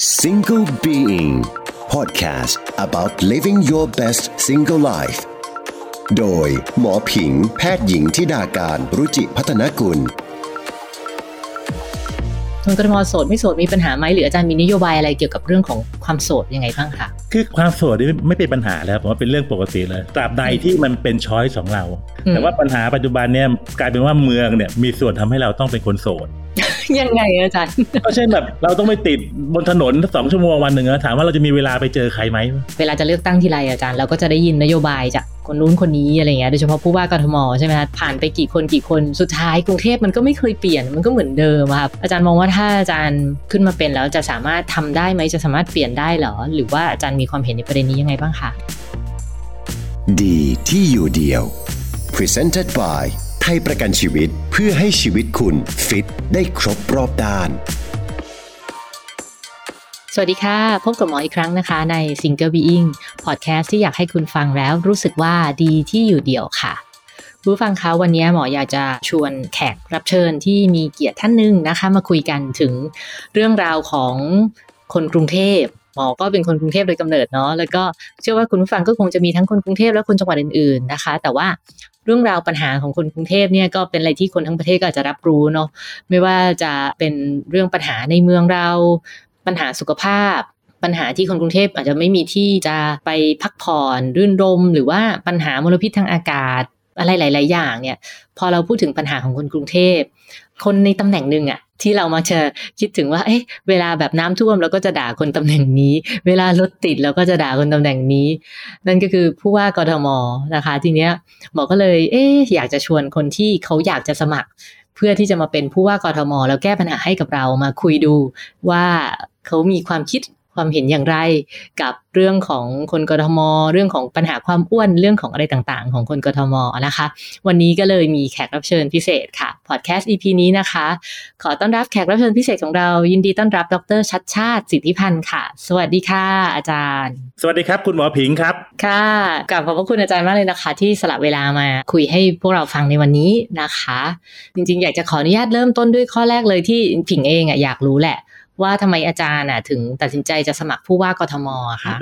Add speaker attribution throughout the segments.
Speaker 1: Single Being Podcast about living your best single life โดยหมอผิงแพทย์หญิงทิดาการรุจิพัฒนกุล
Speaker 2: คนกทมโสดไม่โสดมีปัญหาไหมหรืออาจารย์มีนโยบายอะไรเกี่ยวกับเรื่องของความโสดยังไงบ้างคะ
Speaker 3: คือความโสดนี่ไม่เป็นปัญหาแล้วผมว่าเป็นเรื่องปกติเลยตราบใดที่มันเป็นช้อยของเรา
Speaker 2: อืม
Speaker 3: แต่ว่าปัญหาปัจจุบันเนี่ยกลายเป็นว่าเมืองเนี่ยมีส่วนทำให้เราต้องเป็นคนโสด
Speaker 2: ยังไงอาจารย์
Speaker 3: ก็เช่นแบบ เราต้องไปติดบนถนนสองชั่วโมงวันหนึ่งนะถามว่าเราจะมีเวลาไปเจอใครไหม
Speaker 2: เวลาจะเลือกตั้งทีไรอาจารย์เราก็จะได้ยินนโยบายจากคนนู้นคนนี้อะไรเงี้ยโดยเฉพาะผู้ว่ากทมใช่ไหมคะผ่านไปกี่คนกี่คนสุดท้ายกรุงเทพมันก็ไม่เคยเปลี่ยนมันก็เหมือนเดิมอะครับอาจารย์มองว่าถ้าอาจารย์ขึ้นมาเป็นแล้วจะสามารถทำได้ไหมจะสามารถเปลี่ยนได้เหรอ หรือว่าอาจารย์มีความเห็นในประเด็นนี้ยังไงบ้างคะ
Speaker 1: ดีที่อยู่เดียว Presented by ไทยประกันชีวิตเพื่อให้ชีวิตคุณฟิตได้ครบรอบด้าน
Speaker 2: สวัสดีค่ะ พบกับหมออีกครั้งนะคะ ใน Single Being Podcast ที่อยากให้คุณฟังแล้วรู้สึกว่าดีที่อยู่เดียวค่ะผู้ฟังคะวันนี้หมออยากจะชวนแขกรับเชิญที่มีเกียรติท่านหนึ่งนะคะ มาคุยกันถึงเรื่องราวของคนกรุงเทพหมอก็เป็นคนกรุงเทพโดยกำเนิดเนาะแล้วก็เชื่อว่าคุณผู้ฟังก็คงจะมีทั้งคนกรุงเทพและคนจังหวัดอื่นๆนะคะ แต่ว่า เรื่องราวปัญหาของคนกรุงเทพเนี่ยก็เป็นอะไรที่คนทั้งประเทศก็อาจจะรับรู้เนาะไม่ว่าจะเป็นเรื่องปัญหาในเมืองเรา ปัญหาสุขภาพปัญหาที่คนกรุงเทพอาจจะไม่มีที่จะไปพักผ่อนรื่นรม หรือว่าปัญหามลพิษทางอากาศอะไรหลาย ๆ อย่างเนี่ย พอเราพูดถึงปัญหาของคนกรุงเทพ คนในตำแหน่งหนึ่งอะ ที่เรามาจะคิดถึงว่า เอ๊ะเวลาแบบน้ำท่วมเราก็จะด่าคนตำแหน่งนี้ เวลารถติดเราก็จะด่าคนตำแหน่งนี้ นั่นก็คือผู้ว่ากทมนะคะ ทีเนี้ยหมอก็เลย เอ๊ะอยากจะชวนคนที่เขาอยากจะสมัคร เพื่อที่จะมาเป็นผู้ว่ากทม แล้วแก้ปัญหาให้กับเรามาคุยดูว่าเขามีความคิด ความเห็นอย่างไรกับเรื่องของคนกทม เรื่องของปัญหาความอ้วนเรื่องของอะไรต่างๆ ของคนกทมนะคะ วันนี้ก็เลยมีแขกรับเชิญพิเศษค่ะพอดแคสต์ EP นี้นะคะ ขอต้อนรับแขกรับเชิญพิเศษของเรายินดีต้อนรับดรชัดชาติสิทธิพันธ์ค่ะ สวัสดีค่ะ อาจารย์
Speaker 3: สวัสดีครับ คุณหมอผิงครับ
Speaker 2: ค่ะกลับขอบพระคุณอาจารย์มากเลยนะคะ ที่สละเวลามาคุยให้พวกเราฟังในวันนี้นะคะ จริงๆ อยากจะขออนุญาตเริ่มต้นด้วยข้อแรกเลยที่ผิงเองอะอยากรู้แหละ ว่าทำไมอาจารย์อะถึงตัดสินใจจะสมัครผู้ว่ากทมอะคะ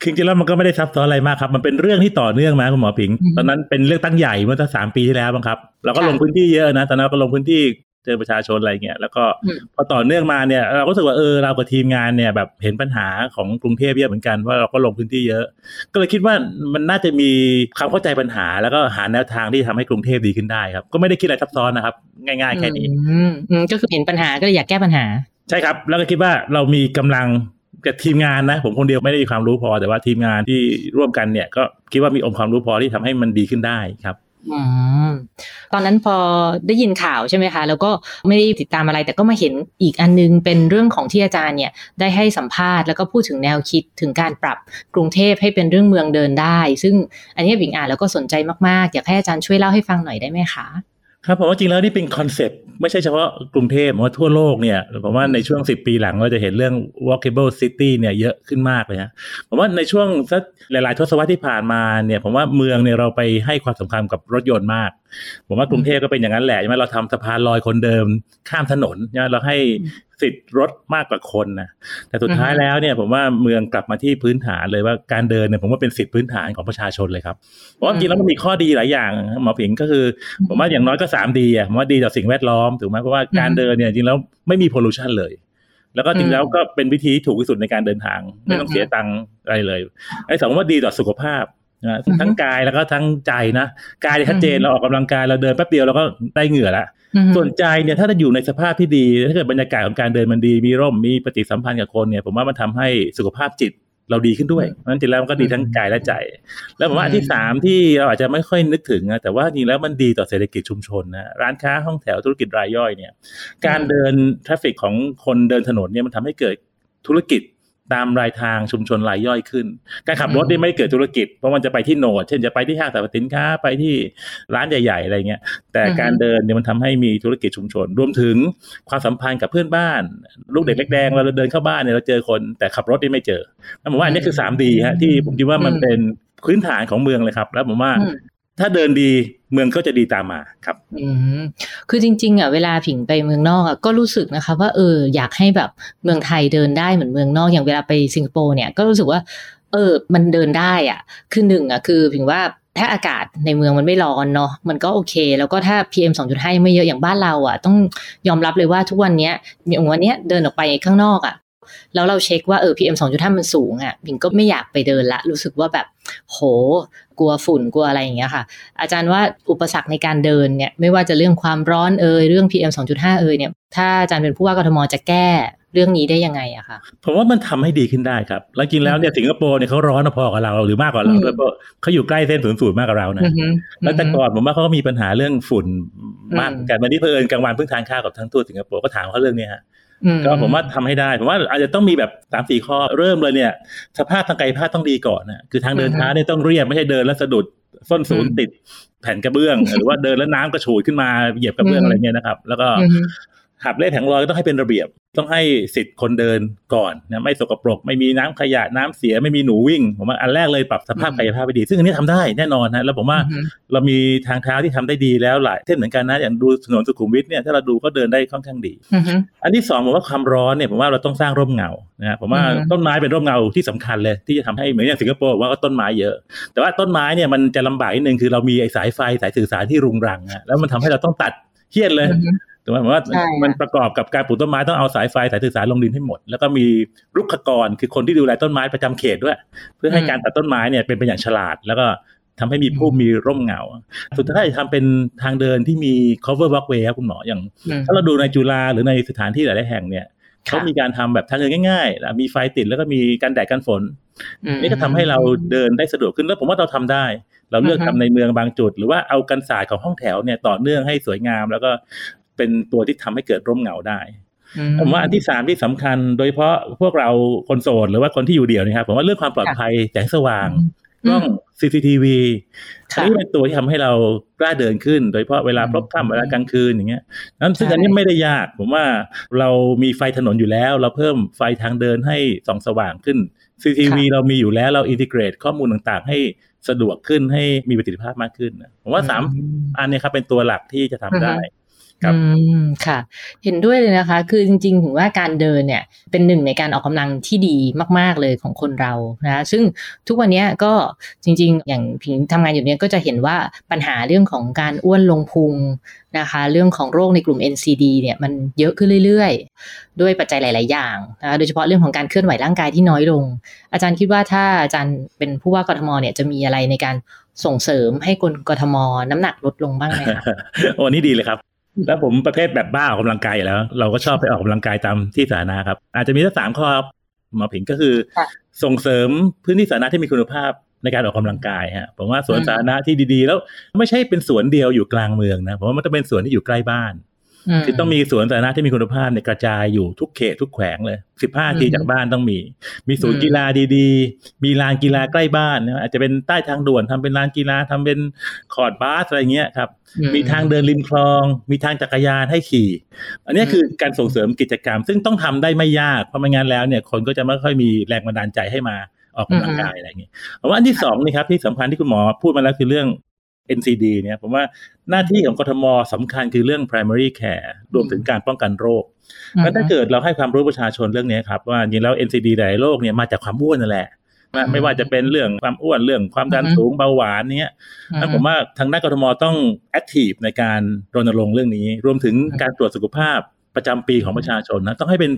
Speaker 3: คือจริงๆแล้วมันก็ไม่ได้ซับซ้อนอะไรมากครับ มันเป็นเรื่องที่ต่อเนื่องมาคุณหมอผิง
Speaker 2: อืม
Speaker 3: ตอนนั้นเป็นเรื่องตั้งใหญ่เมื่อสักสามปีที่แล้วบ้างครับ เราก็
Speaker 2: ค่ะ
Speaker 3: ลงพื้นที่เยอะนะ ตอนนั้นเราก็ลงพื้นที่เจอประชาชนอะไรเงี้ย แล้วก็
Speaker 2: อืม
Speaker 3: พอต่อเนื่องมาเนี่ย เราก็รู้สึกว่าเออเรากับทีมงานเนี่ยแบบเห็นปัญหาของกรุงเทพเยอะเหมือนกันเพราะเราก็ลงพื้นที่เยอะ ก็เลยคิดว่ามันน่าจะมีความเข้าใจปัญหา แล้วก็หาแนวทางที่ทำให้กรุงเทพดีขึ้นได้ครับ ก็ไม่ได้คิดอะไรซับซ้อนนะครับ ง่าย ๆ แค่นี้
Speaker 2: อืมอืมก็คือเห็นปัญหาก็เลยอยากแก้ปัญหา
Speaker 3: ใช่ครับ แล้วก็คิดว่าเรามีกำลังกับทีมงานนะ ผมคนเดียวไม่ได้มีความรู้พอ แต่ว่าทีมงานที่ร่วมกันเนี่ย ก็คิดว่ามีองค์ความรู้พอที่ทำให้มันดีขึ้นได้ครับ
Speaker 2: อตอนนั้นพอได้ยินข่าวใช่ไหมคะ แล้วก็ไม่ได้ติดตามอะไร แต่ก็มาเห็นอีกอันนึงเป็นเรื่องของที่อาจารย์เนี่ยได้ให้สัมภาษณ์แล้วก็พูดถึงแนวคิดถึงการปรับกรุงเทพให้เป็นเรื่องเมืองเดินได้ ซึ่งอันนี้บิงอ่านแล้วก็สนใจมากๆ อยากให้อาจารย์ช่วยเล่าให้ฟังหน่อยได้ไหมคะ
Speaker 3: ครับผมว่าจริงแล้วนี่เป็นคอนเซปต์ไม่ใช่เฉพาะกรุงเทพผมว่าทั่วโลกเนี่ยผมว่าในช่วง 10 ปีหลังเราจะเห็นเรื่อง walkable city เนี่ยเยอะขึ้นมากเลยฮะผมว่าในช่วงสักหลาย ๆ ทศวรรษที่ผ่านมาเนี่ยผมว่าเมืองเนี่ยเราไปให้ความสำคัญกับรถยนต์มาก ผมว่ากรุงเทพก็เป็นอย่างนั้นแหละใช่ไหมเราทำสะพานลอยคนเดิมข้ามถนนใช่ไหมเราให้สิทธิ์รถมากกว่าคนนะแต่สุดท้ายแล้วเนี่ย ผมว่าเมืองกลับมาที่พื้นฐานเลยว่าการเดินเนี่ยผมว่าเป็นสิทธิพื้นฐานของประชาชนเลยครับเพราะจริงแล้วมันมีข้อดีหลายอย่างหมอผิงก็คือ ผมว่าอย่างน้อยก็สามดีอะผมว่าดีต่อสิ่งแวดล้อมถูกไหมเพราะว่าการเดินเนี่ยจริงแล้วไม่มีพอลูชันเลยแล้วก็จริงแล้วก็เป็นวิธีที่ถูกที่สุดในการเดินทาง ไม่ต้องเสียตังค์อะไรเลยไอ้สองว่าดีต่อสุขภาพ นะ
Speaker 2: อืม
Speaker 3: ทั้งกายแล้วก็ทั้งใจนะกายเนี่ยชัดเจน
Speaker 2: อืม
Speaker 3: เราออกกำลังกายเราเดินแป๊บเดียวเราก็ได้เหงื่อละ
Speaker 2: อืม
Speaker 3: ส่วนใจเนี่ยถ้าจะอยู่ในสภาพที่ดีถ้าเกิดบรรยากาศของการเดินมันดีมีร่มมีปฏิสัมพันธ์กับคนเนี่ย ผมว่ามันทำให้สุขภาพจิตเราดีขึ้นด้วยเพราะฉะนั้นจริงแล้วมันก็ดีทั้งกายและใจ แล้วผมว่าอันที่สามที่เราอาจจะไม่ค่อยนึกถึงนะแต่ว่าจริงแล้วมันดีต่อเศรษฐกิจชุมชนนะร้านค้าห้องแถวธุรกิจรายย่อยเนี่ย การเดิน traffic ของคนเดินถนนเนี่ยมันทำให้เกิดธุรกิจ ตามรายทางชุมชนรายย่อยขึ้น การขับรถนี่ไม่เกิดธุรกิจ เพราะมันจะไปที่ node เช่นจะไปที่ห้างสรรพสินค้าไปที่ร้านใหญ่ ๆ อะไรเงี้ย แต่การเดินเนี่ยมันทำให้มีธุรกิจชุมชน รวมถึงความสัมพันธ์กับเพื่อนบ้าน ลูกเด็กเล็กแดงเราเดินเข้าบ้านเนี่ยเราเจอคน แต่ขับรถนี่ไม่เจอแล้วผมว่าอันนี้คือสามดีฮะที่ผมคิดว่ามันเป็นพื้นฐานของเมืองเลยครับ แล้วผมว่า ถ้าเดินดีเมืองก็จะดีตามมาครับ
Speaker 2: อืมคือจริง ๆ อะเวลาผิงไปเมืองนอกอะก็รู้สึกนะคะว่าเอออยากให้แบบเมืองไทยเดินได้เหมือนเมืองนอกอย่างเวลาไปสิงคโปร์เนี่ยก็รู้สึกว่า เออ มันเดินได้อะ คือหนึ่งอะคือผิงว่าถ้าอากาศในเมืองมันไม่ร้อนเนาะมันก็โอเค แล้วก็ถ้า PM 2.5ยังไม่เยอะอย่างบ้านเราอะ ต้องยอมรับเลยว่าทุกวันเนี้ยอย่างวันเนี้ยเดินออกไปข้างนอกอะ แล้วเราเช็คว่าเออ PM 2.5มันสูงอะผิงก็ไม่อยากไปเดินละ รู้สึกว่าแบบโหกลัวฝุ่นกลัวอะไรอย่างเงี้ยค่ะ อาจารย์ว่าอุปสรรคในการเดินเนี่ยไม่ว่าจะเรื่องความร้อนเอ่ยเรื่อง PM 2.5 เอ่ยเนี่ยถ้าอาจารย์เป็นผู้ว่ากทมจะแก้เรื่องนี้ได้ยังไงอะคะ
Speaker 3: ผมว่ามันทำให้ดีขึ้นได้ครับ แล้วจริงแล้วเนี่ยสิงคโปร์เนี่ยเขาร้อนพอกับเราหรือมากกว่าเราด้วยเพราะเขาอยู่ใกล้เส้นศูนย์สูตรมากกว่าเรานะ
Speaker 2: อือฮึ
Speaker 3: แล้วแต่ก่อนผมว่าเขาก็มีปัญหาเรื่องฝุ่นมากกันวันนี้เพลินกลางวันเพิ่งทานข้าวกับทั้งทูตสิงคโปร์ก็ถามเขาเรื่องเนี้ยฮะ
Speaker 2: อื
Speaker 3: ก็ผมว่าทำให้ได้ผมว่าอาจจะต้องมีแบบสามสี่ข้อเริ่มเลยเนี่ย สภาพทางกายภาพต้องดีก่อนนะคือทางเดินเท้าเนี่ยต้องเรียบไม่ใช่เดินแล้วสะดุดส้นสูงติดแผ่นกระเบื้อง หรือว่าเดินแล้วน้ำกระฉูดขึ้นมาเหยียบกระเบื้องอะไรเงี้ยนะครับ แล้วก็
Speaker 2: อือฮึ
Speaker 3: หับเล่แผงลอยก็ต้องให้เป็นระเบียบ ต้องให้สิทธิ์คนเดินก่อนนะไม่สกปรก ไม่มีน้ำขยะน้ำเสียไม่มีหนูวิ่ง ผมว่าอันแรกเลยปรับสภาพกายภาพไปดี ซึ่งอันนี้ทำได้แน่นอนนะแล้วผมว่า
Speaker 2: อือฮึ
Speaker 3: เรามีทางเท้าที่ทำได้ดีแล้วหลายเส้นเหมือนกันนะอย่างดูถนนสุขุมวิทเนี่ยถ้าเราดูก็เดินได้ค่อนข้างดี
Speaker 2: อือฮึ
Speaker 3: อันที่สองผมว่าความร้อนเนี่ยผมว่าเราต้องสร้างร่มเงานะผมว่า
Speaker 2: อืม
Speaker 3: ต้นไม้เป็นร่มเงาที่สำคัญเลย ที่จะทำให้เหมือนอย่างสิงคโปร์ผมว่าก็ต้นไม้เยอะ แต่ว่าต้นไม้เนี่ยมันจะลำบากนิดนึงคือเรามีไอ้สายไฟสายสื่อสารที่รุงรังอะแล้วมันทำให้เราต้องตัดเฮี้ยนเลย
Speaker 2: อือฮึ
Speaker 3: ถูกไหมผมว่า
Speaker 2: ใช่ค่ะ
Speaker 3: มันประกอบกับการปลูกต้นไม้ต้องเอาสายไฟสายสื่อสารลงดินให้หมด แล้วก็มีรุกขกรคือคนที่ดูแลต้นไม้ประจำเขตด้วย เพื่อให้การตัดต้นไม้เนี่ยเป็นไปอย่างฉลาด แล้วก็ทำให้มีผู้มีร่มเงา สุดท้ายจะทำเป็นทางเดินที่มี cover walkway ครับคุณหมออย่าง
Speaker 2: อืม
Speaker 3: ถ้าเราดูในจุฬาหรือในสถานที่หลาย ๆ แห่งเนี่ย
Speaker 2: ค่ะ
Speaker 3: เขามีการทำแบบทางเดินง่ายๆนะมีไฟติดแล้วก็มีกันแดดกันฝน
Speaker 2: อืม
Speaker 3: นี่ก็ทำให้เราเดินได้สะดวกขึ้นแล้วผมว่าเราทำได้ เราเลือก
Speaker 2: อือ
Speaker 3: ทำ
Speaker 2: ฮึ
Speaker 3: ในเมืองบางจุด หรือว่าเอากันศาสตร์ของห้องแถวเนี่ยต่อเนื่องให้สวยงาม แล้วก็ เป็นตัวที่ทำให้เกิดร่มเงาได้
Speaker 2: อื
Speaker 3: ผมว่าอันที่สามที่สำคัญโดยเฉพาะพวกเราคนโสดหรือว่าคนที่อยู่เดี่ยวนะครับผมว่าเรื่องความปลอดภัยแสงสว่างกล้อง CCTV
Speaker 2: ค่ะ
Speaker 3: อันนี้เป็นตัวที่ทำให้เรากล้าเดินขึ้น โดยเฉพาะเวลา
Speaker 2: อืม
Speaker 3: พลบค่ำเวลากลางคืนอย่างเงี้ยนั้นซึ่ง
Speaker 2: ใช่
Speaker 3: อันนี้ไม่ได้ยาก ผมว่าเรามีไฟถนนอยู่แล้ว เราเพิ่มไฟทางเดินให้ส่องสว่างขึ้น CCTV เรามีอยู่แล้วเราอินทิเกรตข้อมูลต่างๆ ให้สะดวกขึ้นให้มีประสิทธิภาพมากขึ้นนะผมว่าสาม
Speaker 2: อืม
Speaker 3: อันเนี้ครับเป็นตัวหลักที่จะทำได้ ครับ
Speaker 2: อืมค่ะ เห็นด้วยเลยนะคะ คือจริงๆถึงว่าการเดินเนี่ยเป็นหนึ่งในการออกกำลังที่ดีมาก ๆเลยของคนเรานะซึ่งทุกวันเนี้ยก็จริง ๆ อย่างผิงทำงานอยู่เนี้ยก็จะเห็นว่าปัญหาเรื่องของการอ้วนลงพุงนะคะเรื่องของโรคในกลุ่ม NCD เนี่ยมันเยอะขึ้นเรื่อยๆ ด้วยปัจจัยหลาย ๆ อย่างนะคะโดยเฉพาะเรื่องของการเคลื่อนไหวร่างกายที่น้อยลง อาจารย์คิดว่าถ้าอาจารย์เป็นผู้ว่ากทมเนี่ยจะมีอะไรในการส่งเสริมให้คนกทม น้ำหนักลดลงบ้างไหมคะ
Speaker 3: โอ้นี่ดีเลยครับ แล้วผมประเภทแบบบ้าออกกำลังกายอยู่แล้ว เราก็ชอบไปออกกำลังกายตามที่สาธารณะครับ อาจจะมีสักสามข้อครับหมอผิงก็คือ
Speaker 2: ค่ะ
Speaker 3: ส่งเสริมพื้นที่สาธารณะที่มีคุณภาพในการออกกำลังกายฮะผมว่าสวน
Speaker 2: อืม
Speaker 3: สาธารณะที่ดีๆ แล้วไม่ใช่เป็นสวนเดียวอยู่กลางเมืองนะผมว่ามันต้องเป็นสวนที่อยู่ใกล้บ้าน
Speaker 2: ม
Speaker 3: คือต้องมีสวนสาธารณะที่มีคุณภาพเนี่ยกระจายอยู่ทุกเขตทุกแขวงเลย15ที
Speaker 2: อืม
Speaker 3: จากบ้านต้องมี มีศูน
Speaker 2: อื
Speaker 3: ย์
Speaker 2: ม
Speaker 3: กีฬาดีๆ มีลานกีฬาใกล้บ้านนะอาจจะเป็นใต้ทางด่วนทำเป็นลานกีฬาทำเป็นคอร์ดบาสอะไรเงี้ยครับ
Speaker 2: อื
Speaker 3: มีทางเดินริมคลอง มีทางจักรยานให้ขี่ อันนี้คือการส่งเสริมกิจกรรม ซึ่งต้องทำได้ไม่ยากเพราะไม่งั้นแล้วเนี่ยคนก็จะไม่ค่อยมีแรงบันดาลใจให้มาออกกำลังกายอะไรอย่างเงี้ยผมว่าอันที่สองนี่ครับที่สำคัญที่คุณหมอพูดมาแล้วคือเรื่อง NCD เนี่ยผมว่าหน้าที่ของกทมสำคัญคือเรื่อง primary care รวมถึงการป้องกันโรค
Speaker 2: อืม
Speaker 3: แล้วถ้าเกิดเราให้ความรู้ประชาชนเรื่องนี้ครับว่าจริงๆแล้ว NCD หลายโรคเนี่ยมาจากความอ้วนนั่นแหละว่าไม่ว่าจะเป็นเรื่องความอ้วนเรื่องความดัน
Speaker 2: อือฮึ
Speaker 3: สูงเบาหวานเนี้ยนั่นผมว่าทางด้านกทมต้อง active ในการรณรงค์เรื่องนี้ รวมถึงการตรวจสุขภาพประจำปีของประชาชนนะต้องให้เป็น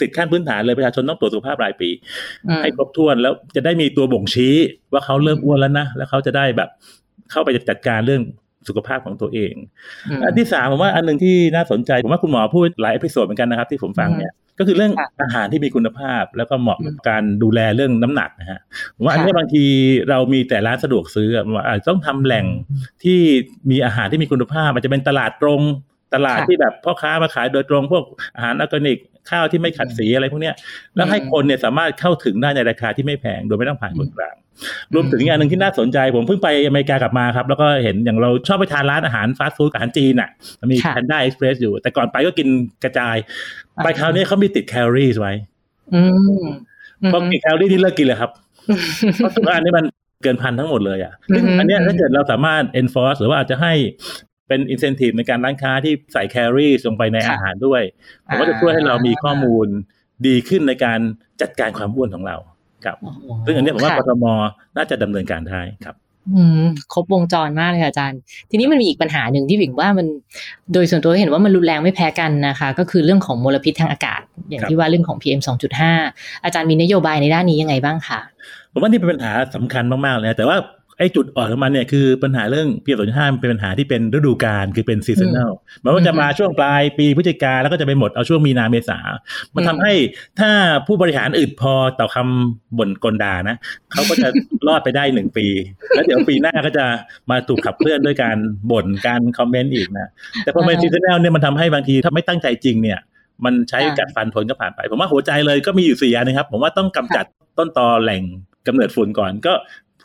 Speaker 3: สิทธิขั้นพื้นฐานเลยประชาชนต้องตรวจสุขภาพรายปี
Speaker 2: อืม
Speaker 3: ให้ครบถ้วนแล้วจะได้มีตัวบ่งชี้ว่าเขาเริ่มอ้วนแล้วนะแล้วเขาจะได้แบบ เข้าไปจัดการเรื่องสุขภาพของตัวเอง
Speaker 2: อืม
Speaker 3: อันที่สามผมว่าอันหนึ่งที่น่าสนใจ ผมว่าคุณหมอพูดหลาย episode เหมือนกันนะครับที่ผมฟังเนี่ยก็คือเรื่อง
Speaker 2: ค่ะ
Speaker 3: อาหารที่มีคุณภาพ แล้วก็เหมาะกับการดูแลเรื่องน้ำหนักนะฮะผมว่าอันนี้
Speaker 2: ค่ะ
Speaker 3: บางทีเรามีแต่ร้านสะดวกซื้ออะว่าอาจจะต้องทำแหล่งที่มีอาหารที่มีคุณภาพมันจะเป็นตลาดตรงตลาด
Speaker 2: ค่ะ
Speaker 3: ที่แบบพ่อค้ามาขายโดยตรงพวกอาหารออร์แกนิก ข้าวที่ไม่ขัดสีอะไรพวกเนี้ยแล้วให้
Speaker 2: อืม
Speaker 3: คนเนี่ยสามารถเข้าถึงได้ในราคาที่ไม่แพงโดยไม่ต้องผ่านคนกลาง รวมถึงอีกอย่างหนึ่งที่น่าสนใจผมเพิ่งไปอเมริกากลับมาครับ แล้วก็เห็นอย่างเราชอบไปทานร้านอาหารฟาสต์ฟู้ดกับอาหารจีนอะมันมี
Speaker 2: ค่ะ
Speaker 3: Panda Express อยู่ แต่ก่อนไปก็กินกระจาย
Speaker 2: อ่า
Speaker 3: ไปคราวนี้เขามีติดแคลอรี่ไว้
Speaker 2: อืม
Speaker 3: พอกินแคลอรี่นี่เลิกกินเลยครับเพราะสุขภาพนี่มันเกินพันทั้งหมดเลยอะซึ่งอันเนี้ยถ้าเกิดเราสามารถ enforce หรือว่าอาจจะให้ เป็น incentive ในการร้านค้าที่ใส่แคลอรี่ลงไปในอาหารด้วยผมว่าจะช่วยให้เรามีข้อมูลดีขึ้นในการจัดการความอ้วนของเราครับซึ่งอันนี้ผมว่ากทมน่าจะดำเนินการได้ครับ
Speaker 2: อืมครบวงจรมากเลยค่ะอาจารย์ ทีนี้มันมีอีกปัญหาหนึ่งที่ผิงว่ามันโดยส่วนตัวเห็นว่ามันรุนแรงไม่แพ้กันนะคะ ก็คือเรื่องของมลพิษทางอากาศ อย่างที่ว่าเรื่องของ PM 2.5 อาจารย์มีนโยบายในด้านนี้ยังไงบ้างคะ
Speaker 3: ผมว่านี่เป็นปัญหาสำคัญมากๆเลยแต่ว่า ไอ้จุดอ่อนของมันเนี่ยคือปัญหาเรื่อง PM สองจุดห้าเป็นปัญหาที่เป็นฤดูกาลคือเป็น seasonal มันก็จะมาช่วงปลายปีพฤศจิกาแล้วก็จะไปหมดเอาช่วงมีนาเมษา มันทำให้ถ้าผู้บริหารอึดพอต่อคำบ่นก่นด่านะเขาก็จะรอดไปได้หนึ่งปี แล้วเดี๋ยวปีหน้าก็จะมาถูกขับเคลื่อนด้วยการบ่นการคอมเมนต์อีกนะแต่พอเป็น seasonal เนี่ยมันทำให้บางทีถ้าไม่ตั้งใจจริงเนี่ยมันใช้กัดฟันทนก็ผ่านไป ผมว่าหัวใจเลยก็มีอยู่สี่อย่างนะครับ ผมว่าต้องกำจัดต้นตอแหล่งกำเนิดฝุ่นก่อน ก็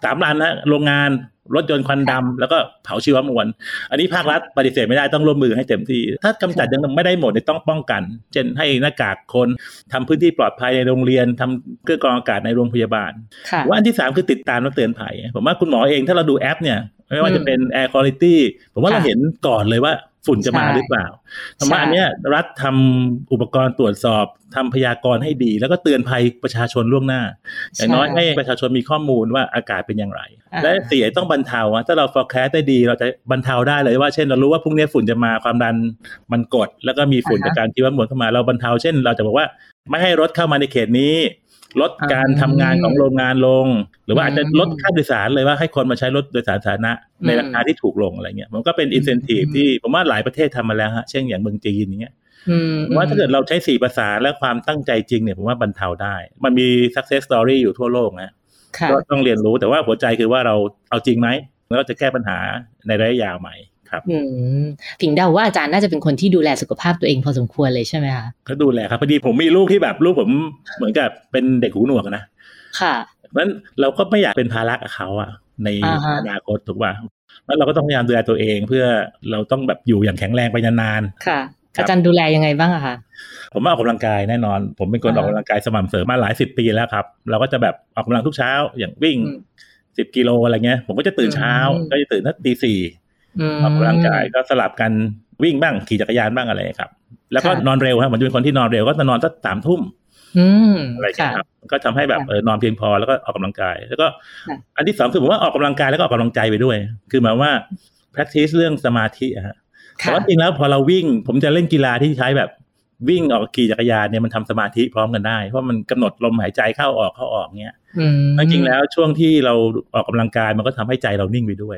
Speaker 3: สามด้านนะโรงงานรถยนต์ควันดำแล้วก็เผาชีวมวล อันนี้ภาครัฐปฏิเสธไม่ได้ต้องร่วมมือให้เต็มที่ ถ้ากำจัดยังไม่ได้หมดเนี่ยต้องป้องกัน เช่นให้หน้ากากคนทำพื้นที่ปลอดภัยในโรงเรียนทำเครื่องกรองอากาศในโรงพยาบาล ว่าอันที่สามคือติดตามและเตือนภัย ผมว่าคุณหมอเองถ้าเราดูแอปเนี่ยไม่ว่าจะเป็น Air Quality ผมว่าเราเห็นก่อนเลยว่า ฝุ่นจะมาหรือเปล่าธรรมะอันนี้รัฐทำอุปกรณ์ตรวจสอบทำพยากรณ์ให้ดี แล้วก็เตือนภัยประชาชนล่วงหน้า อย่างน้อยให้ประชาชนมีข้อมูลว่าอากาศเป็นอย่างไร และสี่ต้องบรรเทาถ้าเรา forecast ได้ดี เราจะบรรเทาได้เลยว่าเช่นเรารู้ว่าพรุ่งนี้ฝุ่นจะมาความดันมันกด แล้วก็มีฝุ่นจากการชีวมวลเข้ามาเราบรรเทาเช่น เราจะบอกว่าไม่ให้รถเข้ามาในเขตนี้ ลดการทำงานของโรงงานลง หรือว่าอาจจะลดค่าโดยสารเลยว่าให้คนมาใช้รถโดยสารสาธารณะในราคาที่ถูกลงอะไรเงี้ยมันก็เป็นอินเซนティブที่ผมว่าหลายประเทศทำมาแล้วฮะเช่นอย่างเมืองจีนอย่างเงี้ยว่าถ้าเกิดเราใช้สี่ภาษาและความตั้งใจจริงเนี่ยผมว่าบรรเทาได้ มันมี success story อยู่ทั่วโลกนะก็ต้องเรียนรู้แต่ว่าหัวใจคือว่าเราเอาจริงไหมแล้วจะแก้ปัญหาในระยะยาวไหม ครับ
Speaker 2: ผิงเดาว่าอาจารย์น่าจะเป็นคนที่ดูแลสุขภาพตัวเองพอสมควรเลยใช่ไหมคะ
Speaker 3: ก็ดูแลครับพอดีผมมีลูกที่แบบลูกผมเหมือนกับเป็นเด็กหูหนวกนะ
Speaker 2: ค่ะ
Speaker 3: นั้นเราก็ไม่อยากเป็นภาระกับเขาอะในอนาคตถูกป่ะแล้วเราก็ต้องพยายามดูแลตัวเองเพื่อเราต้องแบบอยู่อย่างแข็งแรงไปนาน
Speaker 2: ๆค่ะอาจารย์ดูแลยังไงบ้างอะคะ
Speaker 3: ผมออกกำลังกายแน่นอน ผมเป็นคนออกกำลังกายสม่ำเสมอมาหลายสิบปีแล้วครับ เราก็จะแบบออกกำลังทุกเช้าอย่างวิ่งสิบกิโลอะไรเงี้ย ผมก็จะตื่นเช้าก็จะตื่นตั้งตีสี่ ออกกำลังกายก็สลับกันวิ่งบ้างขี่จักรยานบ้างอะไรครับ แล้วก็นอนเร็วครับผมจะเป็นคนที่นอนเร็วก็จะนอนสักสามทุ่มอะไรครับ ก็ทำให้แบบเออนอนเพียงพอแล้วก็ออกกำลังกาย แล้วก็ อันที่สองคือผมว่าออกกำลังกายแล้วก็ออกกำลังใจไปด้วย คือหมายว่า practice เรื่องสมาธิอะฮะแต่ว่าจริงแล้วพอเราวิ่ง ผมจะเล่นกีฬาที่ใช้แบบวิ่งออกขี่จักรยานเนี่ยมันทำสมาธิพร้อมกันได้ เพราะมันกำหนดลมหายใจเข้าออกเข้าออกเนี่ยจริงแล้วช่วงที่เราออกกำลังกายมันก็ทำให้ใจเรานิ่งไปด้วย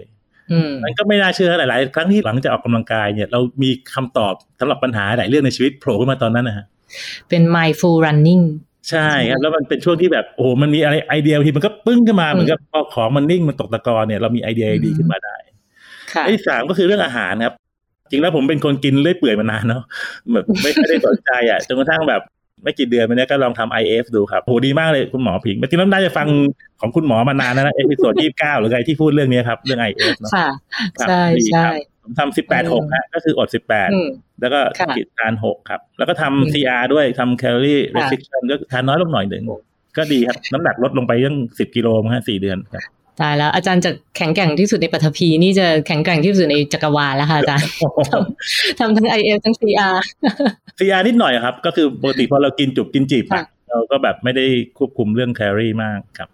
Speaker 3: มันก็ไม่น่าเชื่อหลาย ๆ ครั้งที่หลังจากออกกำลังกายเนี่ย เรามีคำตอบสำหรับปัญหาหลายเรื่องในชีวิตโผล่ขึ้นมาตอนนั้นนะฮะ
Speaker 2: เป็น mindful running
Speaker 3: ใช่ครับ แล้วมันเป็นช่วงที่แบบโอ้มันมีอะไรไอเดียที่มันก็ปึ้งขึ้นมาเหมือนกับพอของมันนิ่งมันตกตะกอนเนี่ยเรามีไอเดียดีขึ้นมาได้ไอ้สามก็คือเรื่องอาหารครับ จริงแล้วผมเป็นคนกินเลื่อยเปื่อยมานานเนาะแบบไม่ได้สนใจอะจนกระทั่งแบบ ไม่กี่เดือนมานี้ก็ลองทำ IF ดูครับโหดีมากเลยคุณหมอผิงจริงแล้วน่าจะฟังของคุณหมอมานานแล้วนะ episode ยี่สิบเก้าหรือไงที่พูดเรื่องนี้ครับ เรื่อง IF เนาะ
Speaker 2: ใช่ใช่
Speaker 3: ผมทำสิบแปดหกฮะก็คืออดสิบแปดแล้วก็กินทานหกครับ แล้วก็ทำ CR ด้วยทำ calorie restriction ก็ทานน้อยลงหน่อยหนึ่งก็ดีครับ น้ำหนักลดลงไปยังสิบกิโลมั้งฮะสี่เดือนครับ
Speaker 2: ตายแล้วอาจารย์จะแข็งแกร่งที่สุดในปฐพีนี่จะแข็งแกร่งที่สุดในจักรวาลแล้วค่ะอาจารย์ทำทั้ง IF ทั้ง
Speaker 3: CR CR นิดหน่อยครับ ก็คือปกติพอเรากินจุบกินจีบเราก็แบบไม่ได้ควบคุมเรื่องแคลอรี่มากครับ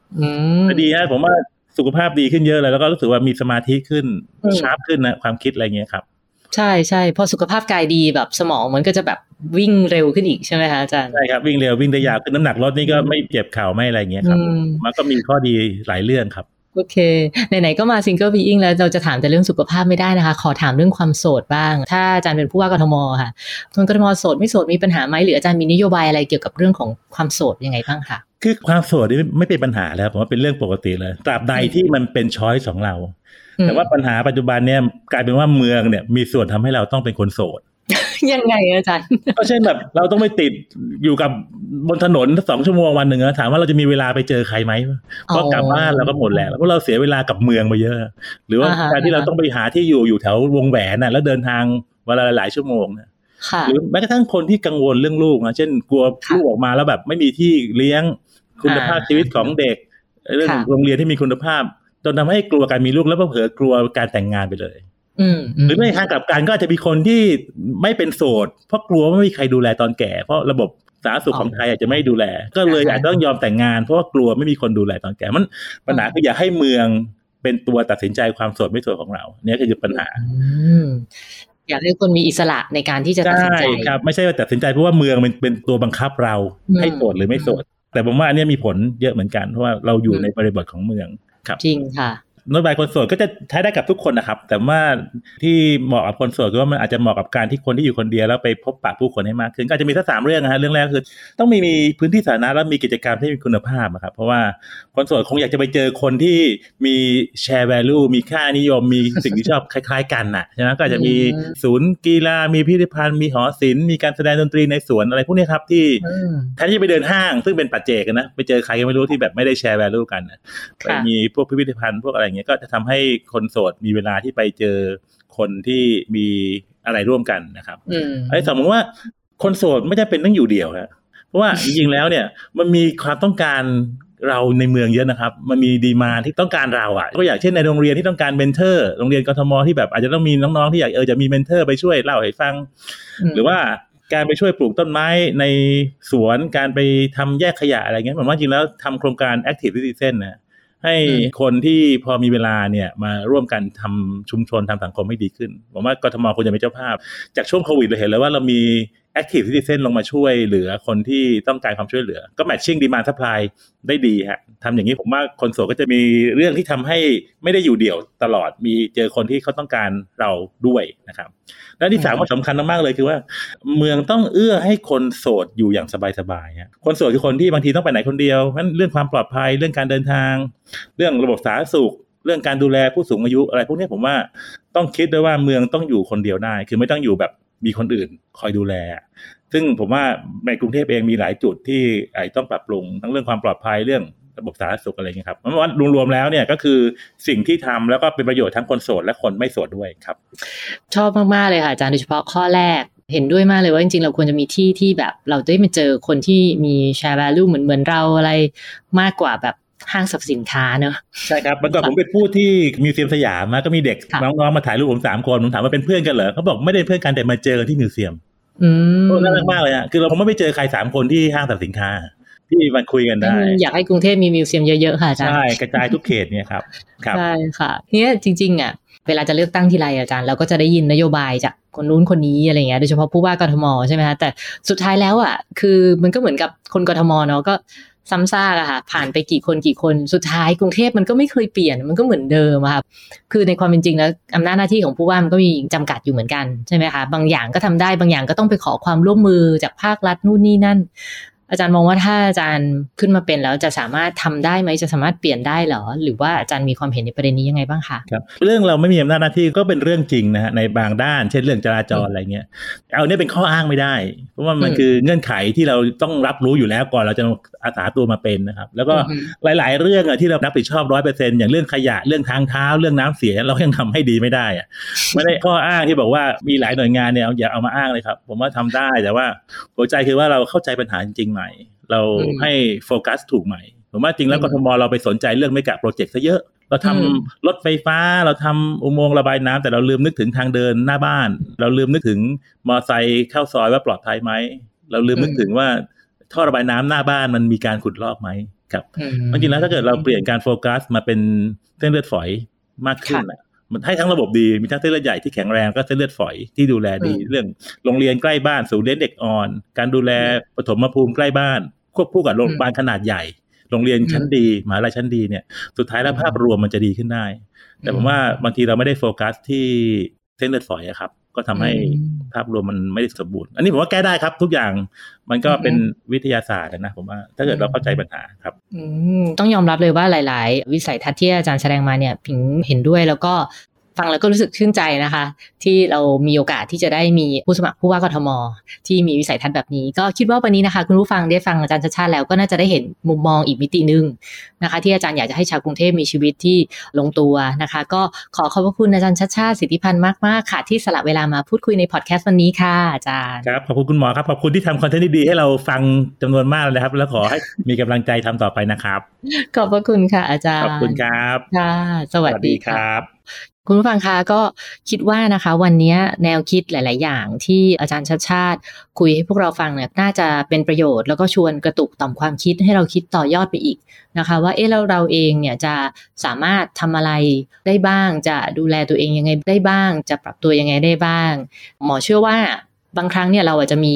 Speaker 3: ดีฮะผมว่าสุขภาพดีขึ้นเยอะเลยแล้วก็รู้สึกว่ามีสมาธิขึ้น sharp ขึ้นนะความคิดอะไรเงี้ยครับ
Speaker 2: ใช่ใช่พอสุขภาพกายดีแบบสมองมันก็จะแบบวิ่งเร็วขึ้นอีกใช่ไหมคะอาจารย์
Speaker 3: ใช่ครับวิ่งเร็ววิ่งได้ยาวขึ้นน้ำหนักลดนี่ก็ไม่เจ็บเข่าไม่อะไรเงี้ยครับ มันก็มีข้อดีหลายเรื่องครับ
Speaker 2: โอเค ไหนๆ ก็มา Single Being แล้วเราจะถามแต่เรื่องสุขภาพไม่ได้นะคะ ขอถามเรื่องความโสดบ้าง ถ้าอาจารย์เป็นผู้ว่ากทมค่ะคนกทมโสดไม่โสดมีปัญหาไหมหรืออาจารย์มีนโยบายอะไรเกี่ยวกับเรื่องของความโสดยังไงบ้างคะ
Speaker 3: คือความโสดนี่ไม่เป็นปัญหาแล้วผมว่าเป็นเรื่องปกติเลยตราบใดที่มันเป็น choice ของเรา แต่ว่าปัญหาปัจจุบันเนี่ยกลายเป็นว่าเมืองเนี่ยมีส่วนทำให้เราต้องเป็นคนโสด
Speaker 2: ยังไงอาจารย์
Speaker 3: ก็เช่นแบบ เราต้องไปติดอยู่กับบนถนนสองชั่วโมงวันหนึ่งนะถามว่าเราจะมีเวลาไปเจอใครไหมเพราะกลับบ้านเราก็หมดแล้วเพราะเราเสียเวลากับเมืองมาเยอะ หรือว่าการที่เราต้องไปหาที่อยู่อยู่แถววงแหวนน่ะ แล้วเดินทางเวลาหลายชั่วโมงนะหรือแม้กระทั่งคนที่กังวลเรื่องลูกนะเช่นกลัวลูกออกมาแล้วแบบไม่มีที่เลี้ยงคุณภาพชีวิตของเด็ก เรื่องโรงเรียนที่มีคุณภาพจนทำให้กลัวการมีลูกแล้วเผลอกลัวการแต่งงานไปเลย
Speaker 2: อืม
Speaker 3: หรือในทางกลับกันก็อาจจะมีคนที่ไม่เป็นโสด เพราะกลัวว่าไม่มีใครดูแลตอนแก่ เพราะระบบสาธารณสุขของไทยอาจจะไม่ดูแล ก็เลยอาจจะต้องยอมแต่งงานเพราะว่ากลัวไม่มีคนดูแลตอนแก่มันปัญหาคืออยากให้เมืองเป็นตัวตัดสินใจความโสดไม่โสดของเรา เนี่ยคือปัญหา
Speaker 2: อืมอยากให้คนมีอิสระในการที่จะตัดสิน
Speaker 3: ใช่
Speaker 2: ใจ
Speaker 3: ครับ ไม่ใช่ว่าตัดสินใจเพราะว่าเมืองเป็นเป็นตัวบังคับเรา
Speaker 2: อืม
Speaker 3: ให้โสดหรือไม่โสดแต่ผมว่าอันเนี้ยมีผลเยอะเหมือนกันเพราะว่าเราอยู่ในบริบทของเมืองครับ
Speaker 2: จริงค่ะ
Speaker 3: นโยบายคนโสดก็จะใช้ได้กับทุกคนนะครับ แต่ว่าที่เหมาะกับคนโสดก็ว่ามันอาจจะเหมาะกับการที่คนที่อยู่คนเดียวแล้วไปพบปะผู้คนให้มากขึ้นก็อาจจะมีสักสามเรื่องนะฮะเรื่องแรกคือ ต้องมีมีพื้นที่สาธารณะแล้วมีกิจกรรมที่มีคุณภาพอะครับเพราะว่าคนโสดคงอยากจะไปเจอคนที่มีแชร์ value มีค่านิยมมีสิ่งที่ชอบคล้ายๆ กันน่ะใช่ไหมก็อาจจะมี
Speaker 2: อืม
Speaker 3: ศูนย์กีฬามีพิพิธภัณฑ์มีหอศิลป์มีการแสดงดนตรีในสวนอะไรพวกนี้ครับที่
Speaker 2: อืม
Speaker 3: แทนที่จะไปเดินห้าง ซึ่งเป็นปัจเจกอะนะไปเจอใครก็ไม่รู้ที่แบบไม่ได้แชร์ value กันนะ
Speaker 2: ค่ะ
Speaker 3: ไปมีพวกพิพิธภัณฑ์พวกอะไรอย่างเงี้ยก็จะทำให้คนโสดมีเวลาที่ไปเจอคนที่มีอะไรร่วมกันนะครับ
Speaker 2: อืม
Speaker 3: ไอ้สมมติว่าคนโสดไม่จำเป็นต้องอยู่เดี่ยวฮะเพราะว่าจริงๆแล้วเนี่ยมันมีความต้องการเราในเมืองเยอะนะครับ มันมี demand ที่ต้องการเราอะก็อย่างเช่นในโรงเรียนที่ต้องการ mentor โรงเรียนกทมที่แบบอาจจะต้องมีน้องๆที่อยากเออจะมี mentor ไปช่วยเล่าให้ฟัง หรือว่าการไปช่วยปลูกต้นไม้ในสวน การไปทำแยกขยะอะไรเงี้ยผมว่าจริงแล้วทำโครงการ Active Citizen นะ ให้คนที่พอมีเวลาเนี่ยมาร่วมกันทำชุมชนทำสังคมให้ดีขึ้นผมว่ากทมควรจะเป็นเจ้าภาพ จากช่วงโควิดเราเห็นแล้วว่าเรามี Active Citizen ลงมาช่วยเหลือคนที่ต้องการความช่วยเหลือ ก็แมทชิ่งดีมา s u p p l y ได้ดีฮะทำอย่างนี้ผมว่าคนโสดก็จะมีเรื่องที่ทำให้ไม่ได้อยู่เดี่ยวตลอดมีเจอคนที่เขาต้องการเราด้วยนะครับ และที่สาม
Speaker 2: อืม
Speaker 3: ก็สำคัญมากๆเลยคือว่า เมืองต้องเอื้อให้คนโสดอยู่อย่างสบายๆฮะคนโสดคือคนที่บางทีต้องไปไหนคนเดียวเพราะฉะนั้นเรื่องความปลอดภัยเรื่องการเดินทาง เรื่องระบบสาธารณสุขเรื่องการดูแลผู้สูงอายุอะไรพวกนี้ผมว่าต้องคิดด้วยว่าเมืองต้องอยู่คนเดียวได้ คือไม่ต้องอยู่แบบ มีคนอื่นคอยดูแล ซึ่งผมว่าในกรุงเทพเองมีหลายจุดที่อาจต้องปรับปรุงทั้งเรื่องความปลอดภัยเรื่องระบบสาธารณสุขอะไรเงี้ยครับเพราะว่ารวมๆแล้วเนี่ยก็คือสิ่งที่ทำแล้วก็เป็นประโยชน์ทั้งคนโสดและคนไม่โสดด้วยครับ
Speaker 2: ชอบมากๆเลยค่ะอาจารย์โดยเฉพาะข้อแรกเห็นด้วยมากเลยว่าจริงๆ เราควรจะมีที่ที่แบบเราได้มาเจอคนที่มีแชร์ value เหมือนเหมือนเราอะไรมากกว่าแบบ ห้างสรรพสินค้าเนอะ
Speaker 3: ใช่ครับเมื่อก่อนผมไปพูดที่มิวเซียมสยามนะก็มีเด็ก
Speaker 2: ค่ะ
Speaker 3: น้องๆมาถ่ายรูปผมสามคนผมถามว่าเป็นเพื่อนกันเหรอเขาบอกไม่ได้เป็นเพื่อนกันแต่มาเจอกันที่มิวเซียม
Speaker 2: อืม
Speaker 3: โอ้น่ารักมากเลยอะคือเราผมไม่ไปเจอใครสามคนที่ห้างสรรพสินค้าที่มันคุยกันได้
Speaker 2: อยากให้กรุงเทพมีมิวเซียมเยอะๆค่ะอาจารย์
Speaker 3: ใช่กระจายทุกเขตเนี่ยครับครับ
Speaker 2: ใช่ค่ะเนี่ยจริงๆอะเวลาจะเลือกตั้งทีไรอาจารย์เราก็จะได้ยินนโยบายจากคนนู้นคนนี้อะไรเงี้ยโดยเฉพาะผู้ว่ากทมใช่ไหมคะแต่สุดท้ายแล้วอะคือมันก็เหมือนกับคนกทมเนาะก็ ซ้ำซากอะค่ะผ่านไปกี่คนกี่คนสุดท้ายกรุงเทพมันก็ไม่เคยเปลี่ยนมันก็เหมือนเดิมอะค่ะคือในความเป็นจริงแล้วอำนาจหน้าที่ของผู้ว่ามันก็มีจำกัดอยู่เหมือนกันใช่ไหมคะบางอย่างก็ทำได้บางอย่างก็ต้องไปขอความร่วมมือจากภาครัฐนู่นนี่นั่น อาจารย์มองว่าถ้าอาจารย์ขึ้นมาเป็นแล้วจะสามารถทำได้ไหมจะสามารถเปลี่ยนได้เหรอ หรือว่าอาจารย์มีความเห็นในประเด็นนี้ยังไงบ้างคะ
Speaker 3: ครับเรื่องเราไม่มีอำนาจหน้าที่ก็เป็นเรื่องจริงนะฮะในบางด้าน เช่นเรื่องจราจรอะไรเงี้ยเอาเนี่ยเป็นข้ออ้างไม่ได้ เพราะว่ามัน
Speaker 2: อืม
Speaker 3: คือเงื่อนไขที่เราต้องรับรู้อยู่แล้วก่อนเราจะอาสาตัวมาเป็นนะครับ แล้วก็
Speaker 2: อือฮึ
Speaker 3: หลาย ๆ เรื่องอะที่เรารับผิดชอบร้อยเปอร์เซ็นอย่างเรื่องขยะเรื่องทางเท้าเรื่องน้ำเสียเรายังทำให้ดีไม่ได้อะไม่ได้ข้ออ้างที่บอกว่ามีหลายหน่วยงานเนี่ยอย่าเอามาอ้างเลยครับ ผมว่าทำได้แต่ว่าหัวใจคือว่าเราเข้าใจปัญหาจริงๆใหม่เรา
Speaker 2: อืม
Speaker 3: ให้โฟกัสถูกใหม่ ผมว่าจริงแล้ว
Speaker 2: อื
Speaker 3: ก
Speaker 2: ม
Speaker 3: ทมเราไปสนใจเรื่องไม่กะโปรเจกต์ซะเยอะ เราทำ
Speaker 2: อืม
Speaker 3: รถไฟฟ้าเราทำอุโมงค์ระบายน้ำแต่เราลืมนึกถึงทางเดินหน้าบ้าน เราลืมนึกถึงมอไซค์เข้าซอยว่าปลอดภัยไหม เราลืมนึกถึงว่าท่อระบายน้ำหน้าบ้านมันมีการขุดลอกไหมครับ
Speaker 2: อืม
Speaker 3: จริงๆแล้วถ้าเกิดเราเปลี่ยนการโฟกัสมาเป็นเส้นเลือดฝอยมากขึ้นน่ะ มันให้ทั้งระบบดีมีทั้งเส้นเลือดใหญ่ที่แข็งแรงก็เส้นเลือดฝอยที่ดูแลดี
Speaker 2: อืม
Speaker 3: เรื่องโรงเรียนใกล้บ้านศูนย์เลี้ยงเด็กอ่อน การดูแลปฐมภูมิใกล้บ้าน ควบคู่กับโรงพยาบาลขนาดใหญ่ โรงเรียนชั้นดีมหาลัยชั้นดีเนี่ย สุดท้ายแล้วภาพรวมมันจะดีขึ้นได้ แต่ผมว่าบางทีเราไม่ได้โฟกัสที่เส้นเลือดฝอยอะครับ ก็ทำให้
Speaker 2: อืม
Speaker 3: ภาพรวมมันไม่ได้สมบูรณ์อันนี้ผมว่าแก้ได้ครับ ทุกอย่างมันก็เป็นวิทยาศาสตร์นะผมว่าถ้าเกิดเราเข้าใจปัญหาครับ
Speaker 2: อืมต้องยอมรับเลยว่าหลาย ๆ วิสัยทัศน์ที่อาจารย์แสดงมาเนี่ยผิงเห็นด้วยแล้วก็ ฟังแล้วก็รู้สึกชื่นใจนะคะ ที่เรามีโอกาสที่จะได้มีผู้สมัครผู้ว่ากทม ที่มีวิสัยทัศน์แบบนี้ ก็คิดว่าวันนี้นะคะ คุณผู้ฟังได้ฟังอาจารย์ชาชาติแล้วก็น่าจะได้เห็นมุมมองอีกมิติหนึ่งนะคะ ที่อาจารย์อยากจะให้ชาวกรุงเทพมีชีวิตที่ลงตัวนะคะ ก็ขอขอบพระคุณอาจารย์ชาชาติสิทธิพันธ์มากๆค่ะ ที่สละเวลามาพูดคุยในพอดแคสต์วันนี้ค่ะอาจารย์
Speaker 3: ครับขอบคุณคุณหมอครับขอบคุณที่ทำคอนเทนต์ดีๆให้เราฟังจำนวนมากเลยนะครับ แล้วขอให้มีกำลังใจทำต่อไปนะครับ
Speaker 2: ขอบพระคุณค่ะอาจารย์
Speaker 3: ขอบคุณครับ
Speaker 2: ค่ะสวัสดี
Speaker 3: ค
Speaker 2: ค่ะ
Speaker 3: รับ
Speaker 2: คุณผู้ฟังคะก็คิดว่านะคะ วันนี้แนวคิดหลาย ๆ อย่างที่อาจารย์ชัดชาติ คุยให้พวกเราฟังเนี่ยน่าจะเป็นประโยชน์แล้วก็ชวนกระตุกต่อมความคิดให้เราคิดต่อยอดไปอีกนะคะ ว่าเอ๊ะแล้วเราเองเนี่ยจะสามารถทำอะไรได้บ้าง จะดูแลตัวเองยังไงได้บ้าง จะปรับตัวยังไงได้บ้าง หมอเชื่อว่า บางครั้งเนี่ยเราอาจจะมี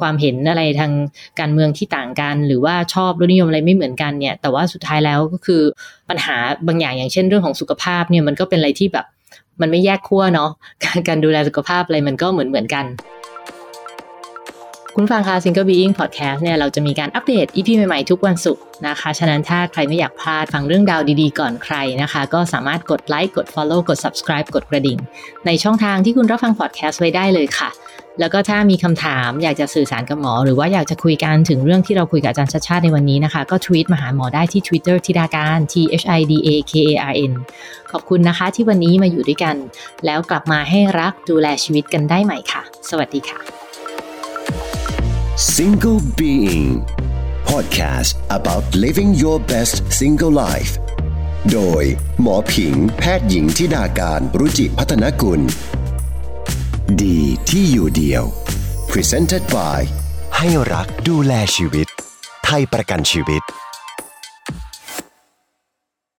Speaker 2: ความเห็นอะไรทางการเมืองที่ต่างกัน หรือว่าชอบรสนิยมอะไรไม่เหมือนกันเนี่ย แต่ว่าสุดท้ายแล้วก็คือปัญหาบางอย่างอย่างเช่นเรื่องของสุขภาพเนี่ยมันก็เป็นอะไรที่แบบมันไม่แยกขั้วเนาะการดูแลสุขภาพอะไรมันก็เหมือนเหมือนกัน คุณฟังคะ Single Being Podcast เนี่ยเราจะมีการอัปเดต EP ใหม่ๆทุกวันศุกร์นะคะ ฉะนั้นถ้าใครไม่อยากพลาดฟังเรื่องราวดีๆก่อนใครนะคะ ก็สามารถกดไลค์กด Follow กด Subscribe กดกระดิ่ง ในช่องทางที่คุณรับฟัง podcast ไว้ได้เลยค่ะ แล้วก็ถ้ามีคำถามอยากจะสื่อสารกับหมอ หรือว่าอยากจะคุยกันถึงเรื่องที่เราคุยกับอาจารย์ชัดชาติในวันนี้นะคะ ก็ทวีตมาหาหมอได้ที่ Twitter ธิดาการ T H I D A K A R N ขอบคุณนะคะที่วันนี้มาอยู่ด้วยกัน แล้วกลับมาให้รักดูแลชีวิตกันได้ใหม่ค่ะ สวัสดีค่ะ
Speaker 1: Single Being Podcast about living your best single life โดยหมอผิงแพทย์หญิงทิดาการรุจิพัฒนกุล ดีที่อยู่เดียว Presented by
Speaker 4: ให้รักดูแลชีวิต ไทยประกันชีวิต